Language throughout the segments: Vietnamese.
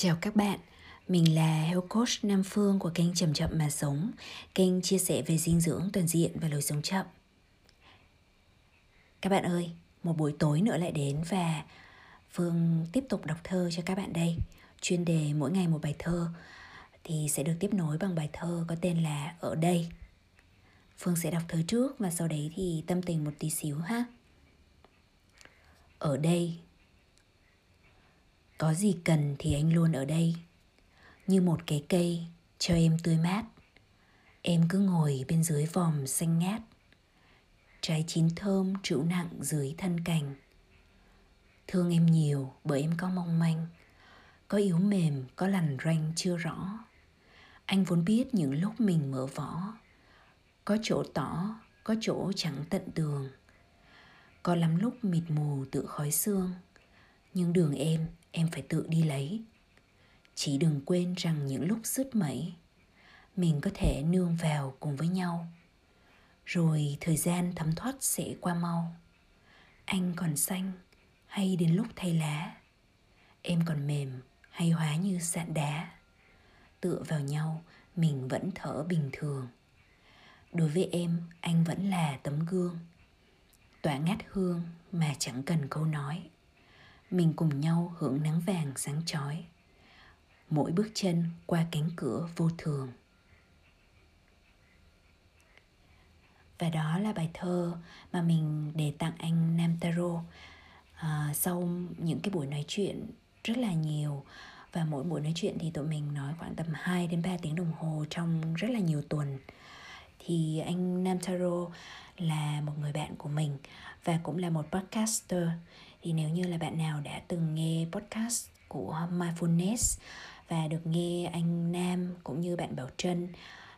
Chào các bạn, mình là Health Coach Nam Phương của kênh Chậm Chậm Mà Sống, kênh chia sẻ về dinh dưỡng toàn diện và lối sống chậm. Các bạn ơi, một buổi tối nữa lại đến và Phương tiếp tục đọc thơ cho các bạn đây. Chuyên đề mỗi ngày một bài thơ thì sẽ được tiếp nối bằng bài thơ có tên là Ở đây. Phương sẽ đọc thơ trước và sau đấy thì tâm tình một tí xíu ha. Ở đây có gì cần thì anh luôn ở đây. Như một cái cây, cho em tươi mát. Em cứ ngồi bên dưới vòm xanh ngát. Trái chín thơm trụ nặng dưới thân cành. Thương em nhiều bởi em có mong manh. Có yếu mềm, có lằn ranh chưa rõ. Anh vốn biết những lúc mình mở vỏ. Có chỗ tỏ, có chỗ chẳng tận tường. Có lắm lúc mịt mù tự khói xương. Nhưng đường em em phải tự đi lấy. Chỉ đừng quên rằng những lúc sứt mẩy, mình có thể nương vào cùng với nhau. Rồi thời gian thấm thoát sẽ qua mau. Anh còn xanh hay đến lúc thay lá. Em còn mềm hay hóa như sạn đá. Tựa vào nhau, mình vẫn thở bình thường. Đối với em, anh vẫn là tấm gương. Tỏa ngát hương mà chẳng cần câu nói mình cùng nhau hưởng nắng vàng sáng chói. Mỗi bước chân qua cánh cửa vô thường. Và đó là bài thơ mà mình để tặng anh Nam Taro. À, sau những cái buổi nói chuyện rất là nhiều và mỗi buổi nói chuyện thì tụi mình nói khoảng tầm 2 đến 3 tiếng đồng hồ trong rất là nhiều tuần. Thì anh Nam Taro là một người bạn của mình và cũng là một podcaster thì nếu như là bạn nào đã từng nghe podcast của mindfulness và được nghe anh Nam cũng như bạn Bảo Trân,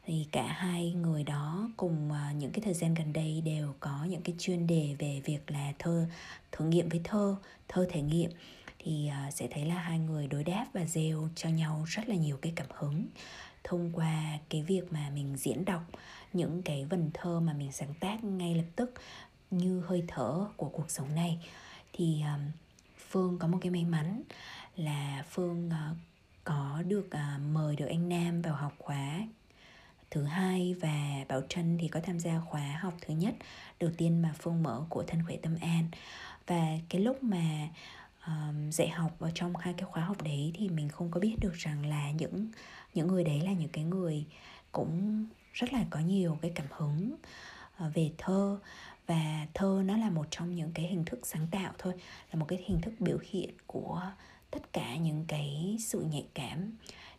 thì cả hai người đó cùng à, những cái thời gian gần đây đều có những cái chuyên đề về việc là thơ, thử nghiệm với thơ thơ thể nghiệm. Thì à, sẽ thấy là hai người đối đáp và gieo cho nhau rất là nhiều cái cảm hứng thông qua cái việc mà mình diễn đọc những cái vần thơ mà mình sáng tác ngay lập tức như hơi thở của cuộc sống này thì phương có một cái may mắn là phương ờ, có được ờ, mời được anh nam vào học khóa thứ hai và bảo trân thì có tham gia khóa học thứ nhất đầu tiên mà phương mở của thân khỏe tâm an. Và cái lúc mà um, dạy học ở trong hai cái khóa học đấy thì mình không có biết được rằng là những những người đấy là những cái người cũng rất là có nhiều cái cảm hứng ờ, về thơ và thơ nó là một trong những cái hình thức sáng tạo thôi, là một cái hình thức biểu hiện của tất cả những cái sự nhạy cảm,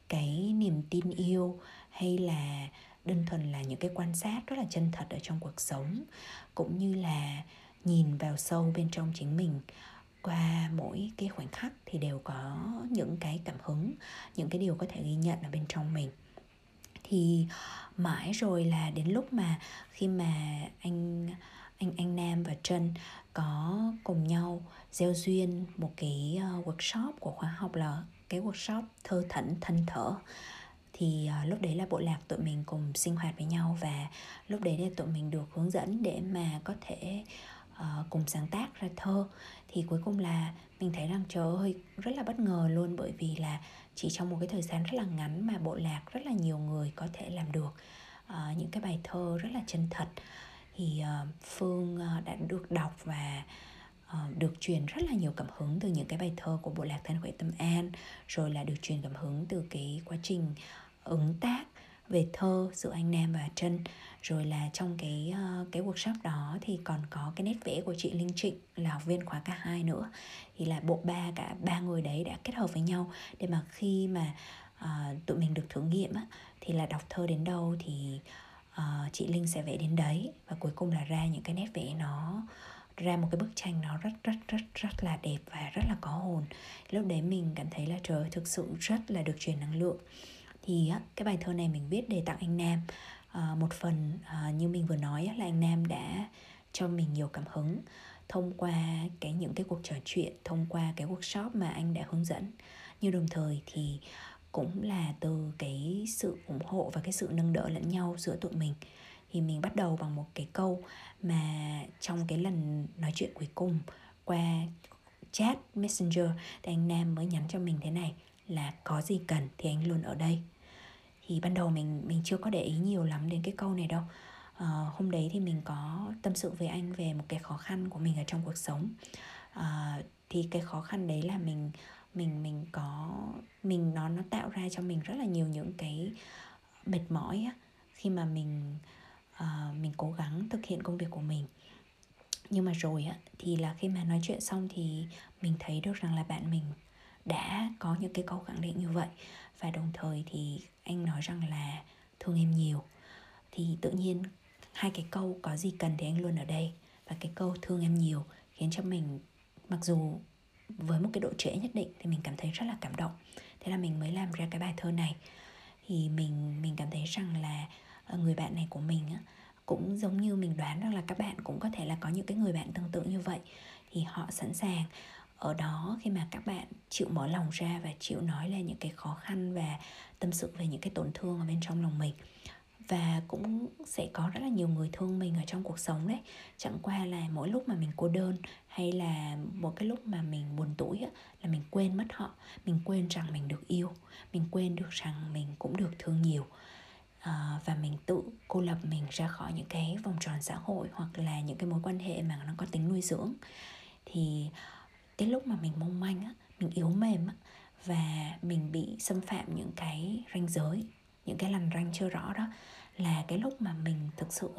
cái niềm tin yêu, hay là đơn thuần là những cái quan sát rất là chân thật ở trong cuộc sống, cũng như là nhìn vào sâu bên trong chính mình. Qua mỗi cái khoảnh khắc thì đều có những cái cảm hứng, những cái điều có thể ghi nhận ở bên trong mình. Thì mãi rồi là đến lúc mà khi mà anh anh anh Nam và Trân có cùng nhau gieo duyên một cái ờ, workshop của khóa học là cái workshop thơ thẩn thân thở. Thì uh, lúc đấy là bộ lạc tụi mình cùng sinh hoạt với nhau và lúc đấy là tụi mình được hướng dẫn để mà có thể uh, cùng sáng tác ra thơ. Thì cuối cùng là mình thấy rằng trời ơi rất là bất ngờ luôn bởi vì là chỉ trong một cái thời gian rất là ngắn mà bộ lạc rất là nhiều người có thể làm được uh, những cái bài thơ rất là chân thật thì ờ, phương ờ, đã được đọc và ờ, được truyền rất là nhiều cảm hứng từ những cái bài thơ của bộ lạc thân huệ tâm an rồi là được truyền cảm hứng từ cái quá trình ứng tác về thơ giữa anh Nam và Trân. Rồi là trong cái cái workshop đó thì còn có cái nét vẽ của chị Linh Trịnh là học viên khóa cả hai nữa. Thì là bộ ba cả ba người đấy đã kết hợp với nhau để mà khi mà uh, tụi mình được thử nghiệm á, thì là đọc thơ đến đâu thì uh, chị Linh sẽ vẽ đến đấy. Và cuối cùng là ra những cái nét vẽ nó ra một cái bức tranh nó rất rất rất rất là đẹp và rất là có hồn. Lúc đấy mình cảm thấy là trời thực sự rất là được truyền năng lượng. Thì cái bài thơ này mình viết để tặng anh Nam. À, một phần à, như mình vừa nói là anh Nam đã cho mình nhiều cảm hứng thông qua cái những cái cuộc trò chuyện thông qua cái workshop mà anh đã hướng dẫn. Nhưng đồng thời thì cũng là từ cái sự ủng hộ và cái sự nâng đỡ lẫn nhau giữa tụi mình. Thì mình bắt đầu bằng một cái câu mà trong cái lần nói chuyện cuối cùng qua chat messenger thì anh nam mới nhắn cho mình thế này là có gì cần thì anh luôn ở đây. Thì ban đầu mình mình chưa có để ý nhiều lắm đến cái câu này đâu. À, hôm đấy thì mình có tâm sự với anh về một cái khó khăn của mình ở trong cuộc sống. À, thì cái khó khăn đấy là mình mình mình có mình nó nó tạo ra cho mình rất là nhiều những cái mệt mỏi á, khi mà mình uh, mình cố gắng thực hiện công việc của mình. Nhưng mà rồi á thì là khi mà nói chuyện xong thì mình thấy được rằng là bạn mình đã có những cái câu khẳng định như vậy. Và đồng thời thì anh nói rằng là thương em nhiều. Thì tự nhiên hai cái câu có gì cần thì anh luôn ở đây. Và cái câu thương em nhiều khiến cho mình mặc dù với một cái độ trễ nhất định thì mình cảm thấy rất là cảm động. Thế là mình mới làm ra cái bài thơ này. Thì mình mình cảm thấy rằng là ờ, người bạn này của mình á, cũng giống như mình đoán rằng là các bạn cũng có thể là có những cái người bạn tương tự như vậy. Thì họ sẵn sàng ở đó khi mà các bạn chịu mở lòng ra và chịu nói lên những cái khó khăn và tâm sự về những cái tổn thương ở bên trong lòng mình và cũng sẽ có rất là nhiều người thương mình ở trong cuộc sống đấy. Chẳng qua là mỗi lúc mà mình cô đơn hay là một cái lúc mà mình buồn tủi á, là mình quên mất họ. Mình quên rằng mình được yêu. Mình quên được rằng mình cũng được thương nhiều. À, và mình tự cô lập mình ra khỏi những cái vòng tròn xã hội hoặc là những cái mối quan hệ mà nó có tính nuôi dưỡng. Thì cái lúc mà mình mong manh á mình yếu mềm á và mình bị xâm phạm những cái ranh giới những cái lằn ranh chưa rõ đó là cái lúc mà mình thực sự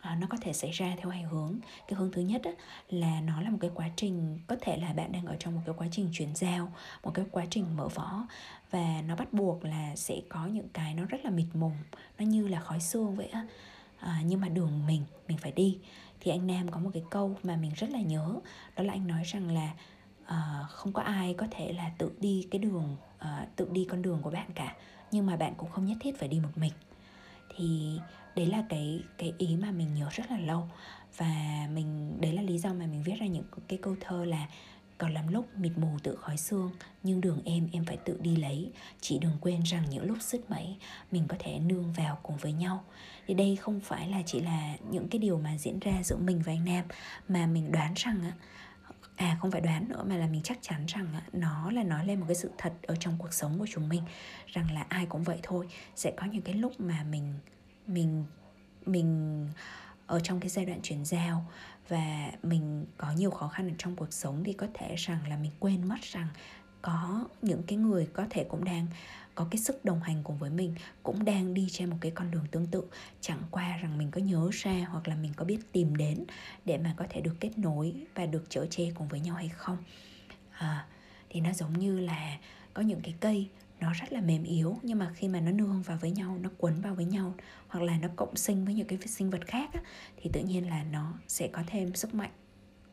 à, nó có thể xảy ra theo hai hướng. Cái hướng thứ nhất á, là nó là một cái quá trình có thể là bạn đang ở trong một cái quá trình chuyển giao một cái quá trình mở võ và nó bắt buộc là sẽ có những cái nó rất là mịt mùng nó như là khói xương vậy á. À, nhưng mà đường mình mình phải đi. Thì anh nam có một cái câu mà mình rất là nhớ đó là anh nói rằng là à, không có ai có thể là tự đi cái đường à, tự đi con đường của bạn cả nhưng mà bạn cũng không nhất thiết phải đi một mình. Thì đấy là cái cái ý mà mình nhớ rất là lâu. Và mình, đấy là lý do mà mình viết ra những cái câu thơ là còn lắm lúc mịt mù tự khói xương, nhưng đường em em phải tự đi lấy. Chỉ đừng quên rằng những lúc sứt mẩy mình có thể nương vào cùng với nhau. Thì đây không phải là chỉ là những cái điều mà diễn ra giữa mình và anh nam, mà mình đoán rằng á à không phải đoán nữa, mà là mình chắc chắn rằng à, nó là nói lên một cái sự thật ở trong cuộc sống của chúng mình, rằng là ai cũng vậy thôi. Sẽ có những cái lúc mà mình mình mình ở trong cái giai đoạn chuyển giao và mình có nhiều khó khăn ở trong cuộc sống thì có thể rằng là mình quên mất rằng có những cái người có thể cũng đang có cái sức đồng hành cùng với mình cũng đang đi trên một cái con đường tương tự. Chẳng qua rằng mình có nhớ ra hoặc là mình có biết tìm đến để mà có thể được kết nối và được chở che cùng với nhau hay không. À, thì nó giống như là có những cái cây nó rất là mềm yếu nhưng mà khi mà nó nương vào với nhau nó quấn vào với nhau hoặc là nó cộng sinh với những cái sinh vật khác á, thì tự nhiên là nó sẽ có thêm sức mạnh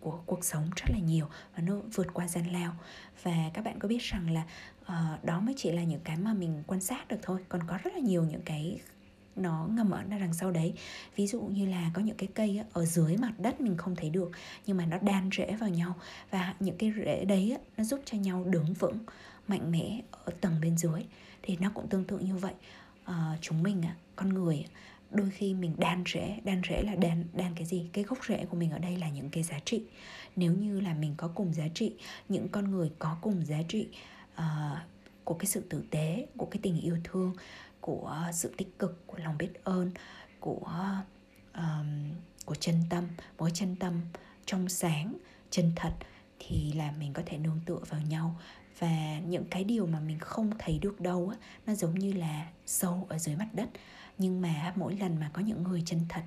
của cuộc sống rất là nhiều và nó vượt qua gian lao. Và các bạn có biết rằng là uh, đó mới chỉ là những cái mà mình quan sát được thôi còn có rất là nhiều những cái nó ngầm ở đằng sau đấy. Ví dụ như là có những cái cây ở dưới mặt đất mình không thấy được nhưng mà nó đan rễ vào nhau. Và những cái rễ đấy nó giúp cho nhau đứng vững mạnh mẽ ở tầng bên dưới. Thì nó cũng tương tự như vậy. À, chúng mình con người đôi khi mình đan rễ đan rễ là đan đan cái gì? Cái gốc rễ của mình ở đây là những cái giá trị. Nếu như là mình có cùng giá trị những con người có cùng giá trị uh, của cái sự tử tế của cái tình yêu thương của sự tích cực của lòng biết ơn của um, của chân tâm mỗi chân tâm trong sáng chân thật thì là mình có thể nương tựa vào nhau và những cái điều mà mình không thấy được đâu á nó giống như là sâu ở dưới mặt đất. Nhưng mà mỗi lần mà có những người chân thật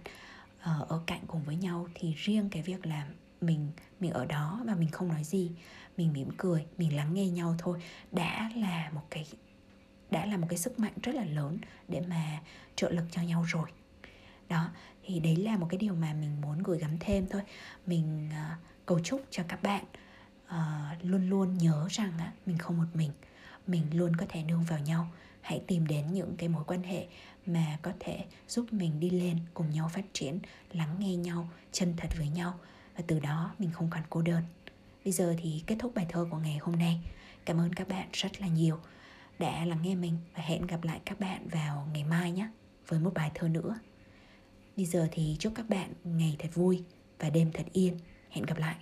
ờ, ở cạnh cùng với nhau thì riêng cái việc là mình mình ở đó và mình không nói gì mình mỉm cười mình lắng nghe nhau thôi đã là một cái đã là một cái sức mạnh rất là lớn để mà trợ lực cho nhau rồi. Đó thì đấy là một cái điều mà mình muốn gửi gắm thêm thôi. Mình uh, cầu chúc cho các bạn uh, luôn luôn nhớ rằng uh, mình không một mình. Mình luôn có thể nương vào nhau. Hãy tìm đến những cái mối quan hệ mà có thể giúp mình đi lên cùng nhau phát triển lắng nghe nhau chân thật với nhau. Và từ đó mình không còn cô đơn. Bây giờ thì kết thúc bài thơ của ngày hôm nay. Cảm ơn các bạn rất là nhiều đã lắng nghe mình và hẹn gặp lại các bạn vào ngày mai nhé với một bài thơ nữa. Bây giờ thì chúc các bạn ngày thật vui và đêm thật yên. Hẹn gặp lại.